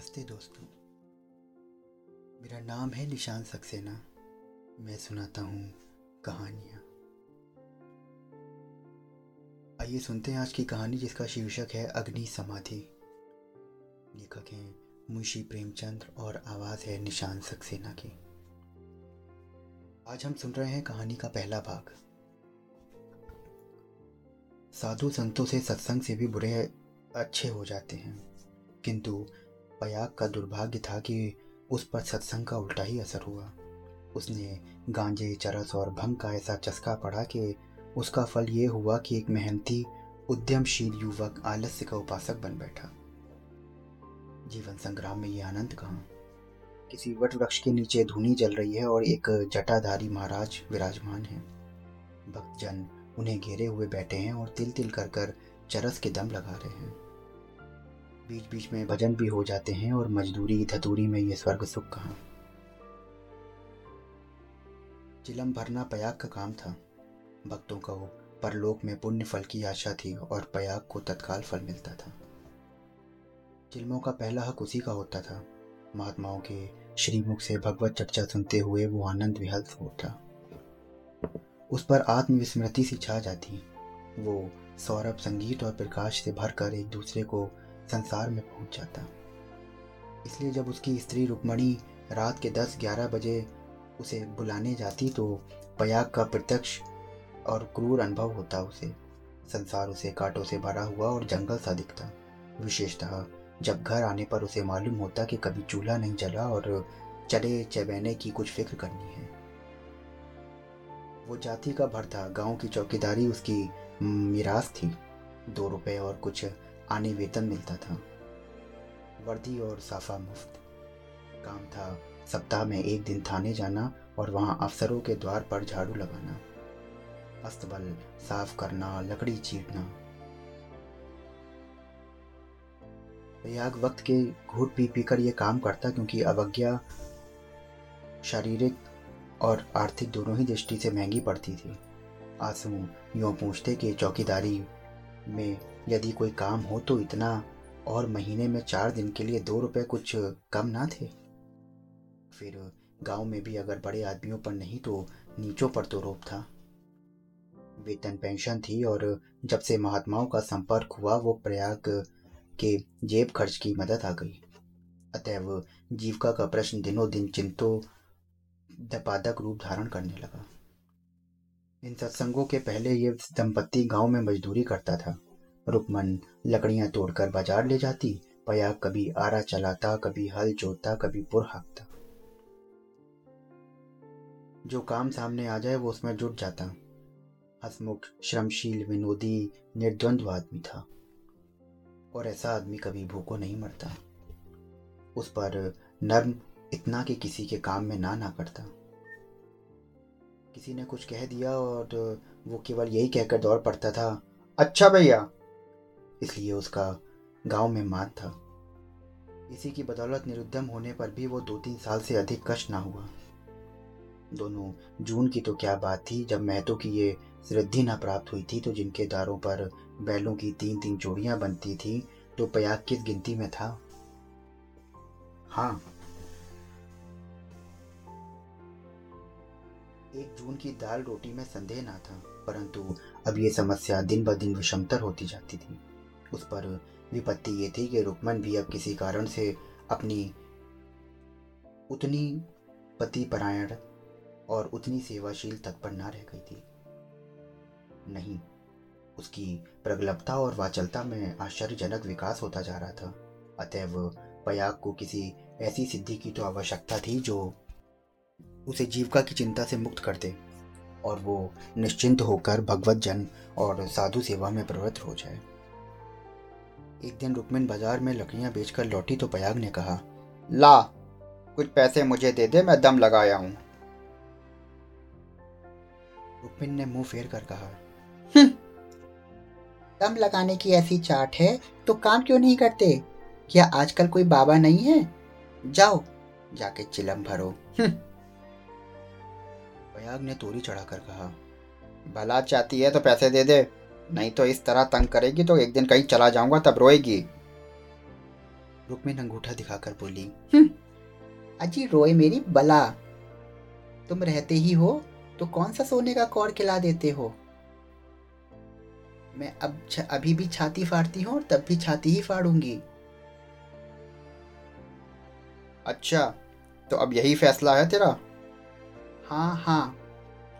नमस्ते दोस्तों। मेरा नाम है निशान सक्सेना। मैं सुनाता हूँ कहानियाँ। आइए सुनते हैं आज की कहानी जिसका शीर्षक है अग्नि समाधि। लेखक हैं मुंशी प्रेमचंद्र और आवाज़ है निशान सक्सेना की। आज हम सुन रहे हैं कहानी का पहला भाग। साधु संतों से सत्संग से भी बुरे अच्छे हो जाते हैं। किंतु पयाग का दुर्भाग्य था कि उस पर सत्संग का उल्टा ही असर हुआ। उसने गांजे, चरस और भंग का ऐसा चस्का पड़ा कि उसका फल ये हुआ कि एक मेहनती, उद्यमशील युवक आलस्य का उपासक बन बैठा। जीवन संग्राम में यह आनंद कहाँ? किसी वट वृक्ष के नीचे धुनी जल रही है और एक जटाधारी महाराज विराजमान है। भक्तजन उन्हें घेरे हुए बैठे हैं और तिल तिल कर कर चरस के दम लगा रहे हैं। बीच बीच में भजन भी हो जाते हैं और मजदूरी, धतूरी में ये स्वर्ग सुख कहा? चिलम भरना पयाग का काम था। भक्तों को परलोक में पुण्य फल की आशा थी और पयाग को तत्काल फल मिलता था। चिलमों का पहला हक उसी का होता था। महात्माओं के श्रीमुख से भगवत चर्चा सुनते हुए वो आनंद विहल हो उठा। उस पर आत्मविस्मृति सी छा जाती। वो सौरभ संगीत और प्रकाश से भरकर एक दूसरे को संसार में पहुँच जाता। इसलिए जब उसकी स्त्री रुक्मणी रात के दस ग्यारह बजे उसे बुलाने जाती तो पयाग का प्रत्यक्ष और क्रूर अनुभव होता उसे। संसार उसे कांटों से भरा हुआ और जंगल सा दिखता। विशेषतः जब घर आने पर उसे मालूम होता कि कभी चूल्हा नहीं जला और चले चबैने की कुछ फ़िक्र करनी है। वो जाति का भर था गाँव की चौकीदारी उसकी मिरास थी। दो रुपए और कुछ आने वेतन मिलता था। वर्दी और साफा मुफ़्त। काम था। सप्ताह में एक दिन थाने जाना और वहाँ अफसरों के द्वार पर झाड़ू लगाना। अस्तबल साफ़ करना, लकड़ी चीरना। प्रयाग वक्त के घूट पी पी कर ये काम करता क्योंकि अवज्ञा शारीरिक और आर्थिक दोनों ही दृष्टि से महँगी पड़ती थी। आँसू यूँ पूछते कि चौकीदारी में यदि कोई काम हो तो इतना और महीने में चार दिन के लिए दो रुपए कुछ कम ना थे। फिर गाँव में भी अगर बड़े आदमियों पर नहीं तो नीचों पर तो रोप था। वेतन पेंशन थी और जब से महात्माओं का संपर्क हुआ, वो प्रयाग के जेब खर्च की मदद आ गई। अतएव जीविका का प्रश्न दिनों दिन चिंतो, दपादक रूप धारण करने लगा। इन सत्संगों के पहले ये दंपत्ति गाँव में मजदूरी करता था। रुकमन लकड़ियाँ तोड़कर बाज़ार ले जाती, पया कभी आरा चलाता, कभी हल जोतता, कभी पुर हाँकता। जो काम सामने आ जाए, वो उसमें जुट जाता। हसमुख श्रमशील, विनोदी, निर्द्वंद्व आदमी था। और ऐसा आदमी कभी भूखो नहीं मरता। उस पर नर्म इतना कि किसी के काम में ना ना करता किसी ने कुछ कह दिया और वो केवल यही कहकर दौड़ पड़ता था अच्छा भैया इसलिए उसका गाँव में मान था। इसी की बदौलत निरुद्धम होने पर भी वो दो तीन साल से अधिक कष्ट ना हुआ। दोनों, जून की तो क्या बात थी, जब महतो की ये सिद्धि ना प्राप्त हुई थी तो जिनके दारों पर बैलों की तीन तीन जोड़ियाँ बनती थी तो पयाग किस गिनती में था? हाँ। एक जून की दाल रोटी में संदेह ना था, परंतु अब ये समस्या दिन ब दिन विषमतर होती जाती थी। उस पर विपत्ति ये थी कि रुकमन भी अब किसी कारण से अपनी उतनी पति परायण और उतनी सेवाशील तत्पर ना रह गई थी। नहीं, उसकी प्रगलभता और वाचलता में आश्चर्यजनक विकास होता जा रहा था। अतएव पयाग को किसी ऐसी सिद्धि की तो आवश्यकता थी जो उसे जीविका की चिंता से मुक्त कर दे और वो निश्चिंत होकर भगवत जन और साधु सेवा में प्रवृत्त हो जाए। एक दिन रुक्मिन बाज़ार में लकड़ियाँ बेचकर लौटी तो पयाग ने कहा ला कुछ पैसे मुझे दे दे मैं दम लगाया हूँ। रुक्मिन ने मुँह फेर कर कहा हम्म, दम लगाने की ऐसी चाट है तो काम क्यों नहीं करते? क्या आजकल कोई बाबा नहीं है? जाओ जाके चिलम भरो। हम्म। ने तोरी चढ़ाकर कहा भला चाहती है तो पैसे दे दे। नहीं तो इस तरह तंग करेगी तो एक दिन कहीं चला जाऊँगा तब रोएगी। रुक्मिन अंगूठा दिखाकर बोली "हम्म, अजी रोए मेरी बला। तुम रहते ही हो तो कौन सा सोने का कौड़ खिला देते हो? मैं अब अभी भी छाती फाड़ती हूँ और तब भी छाती ही फाड़ूँगी। अच्छा तो अब यही फैसला है तेरा? हाँ हाँ।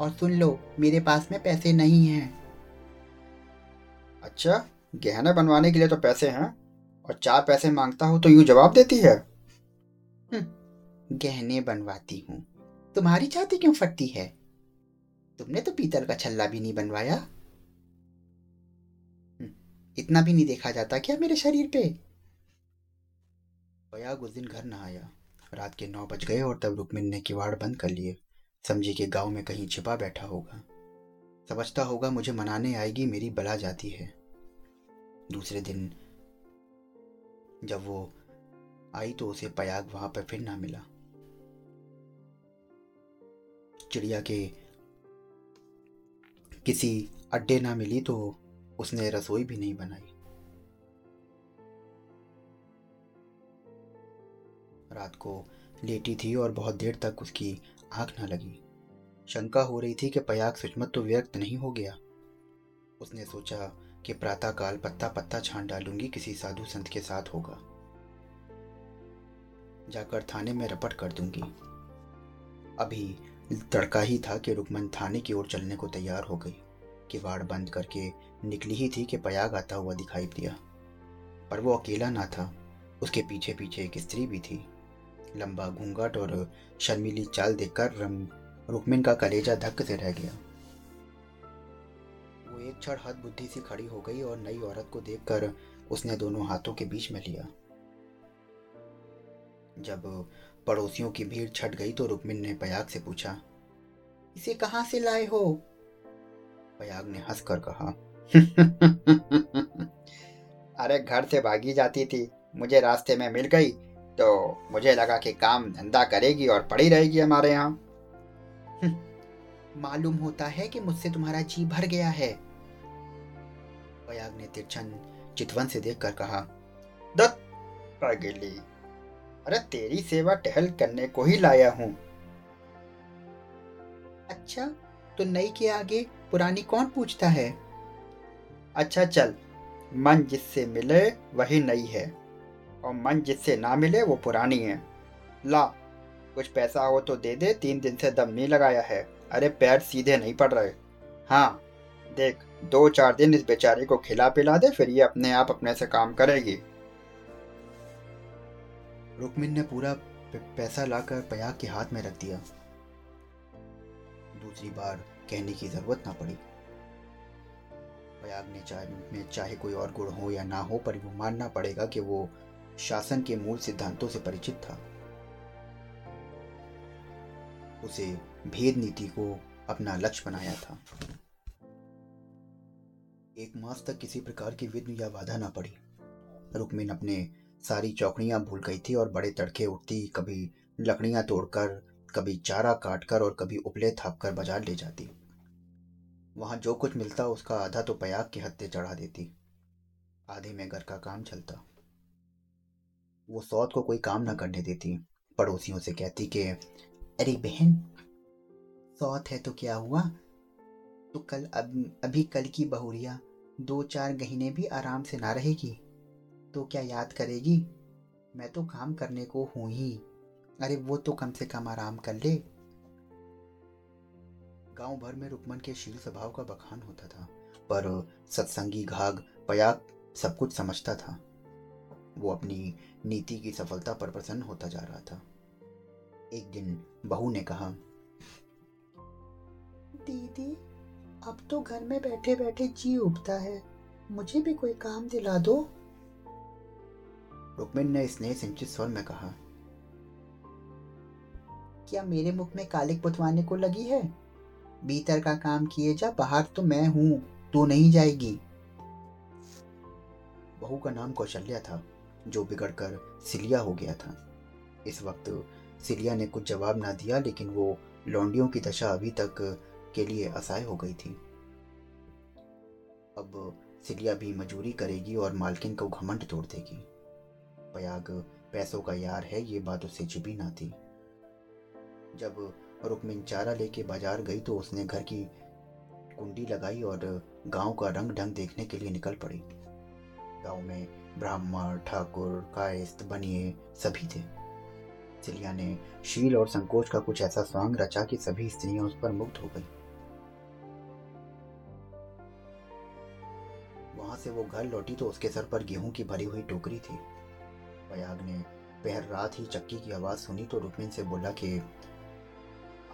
और सुन लो मेरे पास में पैसे नहीं हैं। अच्छा गहने बनवाने के लिए तो पैसे हैं और चार पैसे माँगता हूँ तो यूँ जवाब देती है। गहने बनवाती हूँ। तुम्हारी छाती क्यों फटती है? तुमने तो पीतल का छल्ला भी नहीं बनवाया। हम्म, इतना भी नहीं देखा जाता क्या मेरे शरीर पे? बयाग उस दिन घर न आया। रात के नौ बज गए और तब रुकमिन ने किवाड़ बंद कर लिए। समझी कि गाँव में कहीं छिपा बैठा होगा। समझता होगा मुझे मनाने आएगी, मेरी बला जाती है। दूसरे दिन जब वो आई तो उसे पयाग वहाँ पर फिर ना मिला। चिड़िया के किसी अड्डे ना मिली तो उसने रसोई भी नहीं बनाई। रात को लेटी थी और बहुत देर तक उसकी आँख ना लगी। शंका हो रही थी कि पयाग सुचमत तो व्यक्त नहीं हो गया। उसने सोचा कि प्रातःकाल पत्ता पत्ता छान डालूँगी, किसी साधु संत के साथ होगा। जाकर थाने में रपट कर दूँगी। अभी तड़का ही था कि रुकमन थाने की ओर चलने को तैयार हो गई किवाड़ बंद करके निकली ही थी कि पयाग आता हुआ दिखाई दिया। पर वो अकेला ना था, उसके पीछे पीछे एक स्त्री भी थी। लंबा घूंघट और शर्मीली चाल देखकर रम रुकमिन का कलेजा धक्क से रह गया। वो एक क्षण हद बुद्धि से खड़ी हो गई और नई औरत को देखकर उसने दोनों हाथों के बीच में लिया। जब पड़ोसियों की भीड़ छट गई तो रुक्मिन ने पयाग से पूछा, इसे कहाँ से लाए हो? पयाग ने हंसकर कहा, अरे घर से भागी जाती थी, मुझे रास्ते में मिल गई तो मुझे लगा कि काम धंधा करेगी और पड़ी रहेगी हमारे यहाँ। मालूम होता है कि मुझसे तुम्हारा जी भर गया है। पयाग ने तिरछन चितवन से देखकर कहा, दत्त, पागली, अरे तेरी सेवा टहल करने को ही लाया हूँ। अच्छा तो नई के आगे पुरानी कौन पूछता है? अच्छा चल, मन जिससे मिले वही नई है, और मन जिससे ना मिले वो पुरानी है। ला कुछ पैसा हो तो दे दे, तीन दिन से दम नहीं लगाया है। अरे पैर सीधे नहीं पड़ रहे। हाँ देख, दो चार दिन इस बेचारे को खिला पिला दे, फिर ये अपने आप अपने से काम करेगी। रुकमिन ने पूरा पैसा लाकर पयाग के हाथ में रख दिया। दूसरी बार कहने की ज़रूरत ना पड़ी। पयाग ने चाहे, में चाहे कोई और गुण हो या ना हो, पर वो मानना पड़ेगा कि वो शासन के मूल सिद्धांतों से परिचित था। उसे भेद नीति को अपना लक्ष्य बनाया था। एक मास तक किसी प्रकार की विघ्न या बाधा ना पड़ी। रुक्मिन अपने सारी चौकड़ियाँ भूल गई थी और बड़े तड़के उठती कभी लकड़ियाँ तोड़कर, कभी चारा काटकर और कभी उपले थापकर बाज़ार ले जाती। वहाँ जो कुछ मिलता उसका आधा तो पयाग के हत्ते चढ़ा देती। आधे में घर का काम चलता। वो सौत को कोई काम ना करने देती। पड़ोसियों से कहती कि अरे बहन, सौत है तो क्या हुआ? तो कल अब, अभी कल की बहुरिया दो चार महीने भी आराम से ना रहेगी तो क्या याद करेगी? मैं तो काम करने को हूँ ही। अरे वो तो कम से कम आराम कर ले। गाँव भर में रुकमन के शील स्वभाव का बखान होता था, पर सत्संगी, घाग, पयाग सब कुछ समझता था। वो अपनी नीति की सफलता पर प्रसन्न होता जा रहा था। एक दिन बहू ने कहा, दीदी, अब तो घर में बैठे बैठे जी उठता है। मुझे भी कोई काम दिला दो। रुक्मिन ने स्नेह सिंचित स्वर में कहा, क्या मेरे मुख में कालिक पुतवाने को लगी है? भीतर का काम किए जा, बाहर तो मैं हूँ, तू नहीं जाएगी। बहू का नाम कौशल्या था, जो बिगड़कर सिलिया हो गया था। इस वक्त सिलिया ने कुछ जवाब ना दिया, लेकिन वो लौंडियों की दशा अभी तक के लिए असहाय हो गई थी। अब सिलिया भी मजूरी करेगी और मालकिन को घमंड तोड़ देगी। पयाग, पैसों का यार है, ये बात उससे छिपी ना थी। जब रुक्मिन चारा लेके बाज़ार गई तो उसने घर की कुंडी लगाई और गाँव का रंग ढंग देखने के लिए निकल पड़ी। गाँव में ब्राह्मण, ठाकुर कायस्त बनिए सभी थे। सिलिया ने शील और संकोच का कुछ ऐसा स्वांग रचा कि सभी स्त्रियाँ उस पर मुग्ध हो गई। वहाँ से वो घर लौटी तो उसके सर पर गेहूँ की भरी हुई टोकरी थी। पयाग ने पहर रात ही चक्की की आवाज़ सुनी तो रुक्मिन से बोला कि,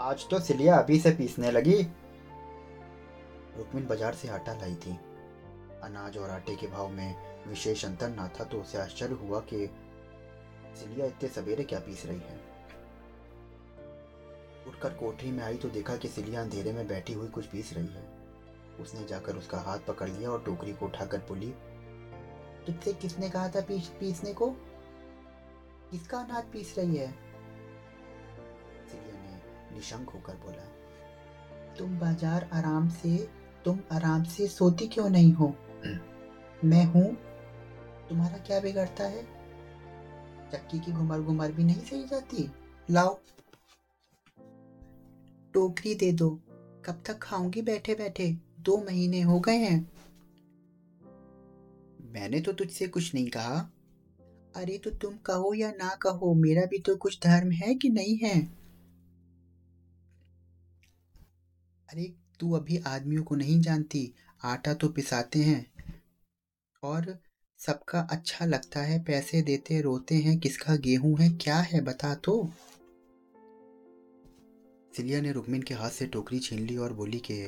आज तो सिलिया अभी से पीसने लगी। रुक्मिन बाज़ार से आटा लाई थी। अनाज और आटे के भाव में विशेष अंतर ना था तो उसे आश्चर्य हुआ कि सिलिया इतने सवेरे क्या पीस रही है? उठकर कोठरी में आई तो देखा कि सिलिया अंधेरे में बैठी हुई कुछ पीस रही है। उसने जाकर उसका हाथ पकड़ लिया और टोकरी को उठाकर बोली, तुझसे किसने कहा था पीस पीसने को? किसका अनाज पीस रही है? सिलिया ने निशंक होकर बोला, तुम बाज़ार आराम से तुम आराम से सोती क्यों नहीं हो? मैं हूँ। तुम्हारा क्या बिगड़ता है? चक्की की घुमर घुमर भी नहीं सही जाती? लाओ। टोकरी दे दो। कब तक खाऊँगी बैठे बैठे दो महीने हो गए हैं। मैंने तो तुझसे कुछ नहीं कहा। अरे तो तुम कहो या ना कहो, मेरा भी तो कुछ धर्म है कि नहीं है? अरे, तू अभी आदमियों को नहीं जानती। आटा तो पिसाते हैं। और सबका अच्छा लगता है, पैसे देते, रोते हैं, किसका गेहूँ है, क्या है बता तो। सिलिया ने रुक्मिन के हाथ से टोकरी छीन ली और बोली कि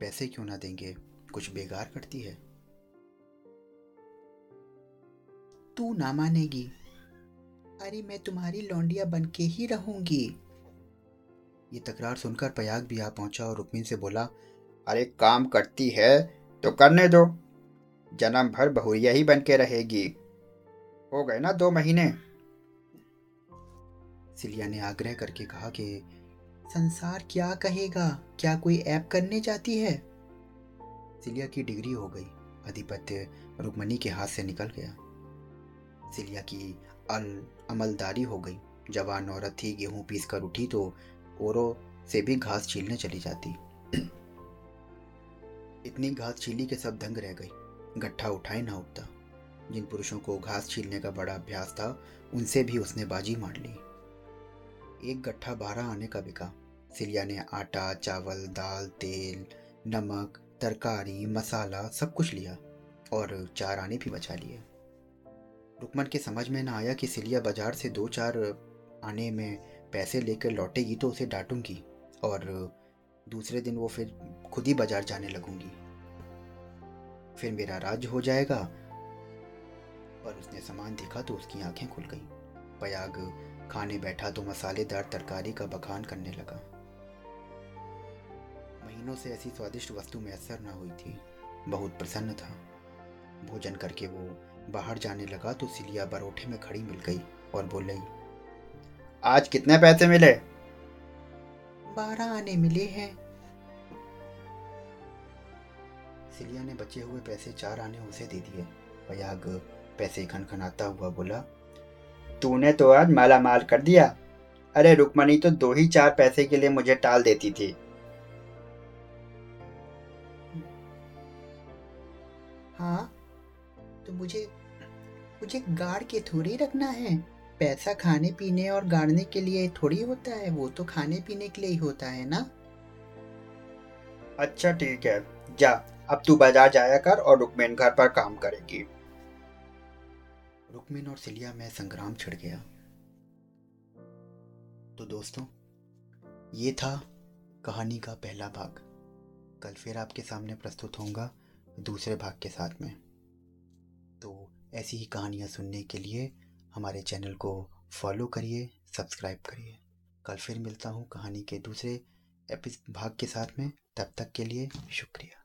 पैसे क्यों ना देंगे, कुछ बेकार करती है। तू ना मानेगी। अरे मैं तुम्हारी लौंडिया बन के ही रहूँगी। ये तकरार सुनकर प्रयाग भी आ पहुँचा और रुक्मिन से बोला, अरे काम करती है तो करने दो। जन्म भर बहुरिया ही बन के रहेगी। हो गए ना दो महीने। सिलिया ने आग्रह करके कहा कि, संसार क्या कहेगा? क्या कोई ऐप करने जाती है? सिलिया की डिग्री हो गई। अधिपत्य रुक्मणी के हाथ से निकल गया। सिलिया की अल अमलदारी हो गई। जवान औरत थी, गेहूँ पीस कर उठी तो औरों से भी घास छीलने चली जाती। इतनी घास छीली के सब दंग रह गई। गट्ठा उठाए ना उठता। जिन पुरुषों को घास छीलने का बड़ा अभ्यास था, उनसे भी उसने बाजी मार ली। एक गट्ठा बारह आने का बिका। सिलिया ने आटा, चावल, दाल, तेल, नमक, तरकारी, मसाला सब कुछ लिया और चार आने भी बचा लिए। रुकमन के समझ में ना आया कि सिलिया बाज़ार से दो चार आने में पैसे लेकर लौटेगी तो उसे डांटूँगी और दूसरे दिन वो फिर खुद ही बाज़ार जाने लगूँगी। फिर मेरा राज्य हो जाएगा। पर उसने सामान देखा तो उसकी आँखें खुल गईं। पयाग खाने बैठा तो मसालेदार तरकारी का बखान करने लगा। महीनों से ऐसी स्वादिष्ट वस्तु मैसर ना हुई थी। बहुत प्रसन्न था। भोजन करके वो बाहर जाने लगा तो सिलिया बरोठे में खड़ी मिल गई और बोल रही आज कितने पैसे मिले? बारह आने मिले हैं। सिलिया ने बचे हुए पैसे चार आने उसे दे दिए। पयाग पैसे खनखनाता हुआ बोला तूने तो आज माला माल कर दिया। अरे रुकमणी तो दो ही चार पैसे के लिए मुझे टाल देती थी। हाँ तो मुझे मुझे गाड़ के थोड़ी रखना है। पैसा खाने पीने और गाड़ने के लिए थोड़ी होता है वो तो खाने पीने के लिए ही होता है ना? अच्छा ठीक है। जा अब तू बाज़ार जाया कर और रुकमेन घर पर काम करेगी। रुक्मिन और सिलिया में संग्राम छिड़ गया। तो दोस्तों, ये था कहानी का पहला भाग। कल फिर आपके सामने प्रस्तुत होऊँगा दूसरे भाग के साथ में। तो ऐसी ही कहानियाँ सुनने के लिए हमारे चैनल को फॉलो करिए, सब्सक्राइब करिए। कल फिर मिलता हूँ कहानी के दूसरे एपिस, भाग के साथ में। तब तक के लिए शुक्रिया।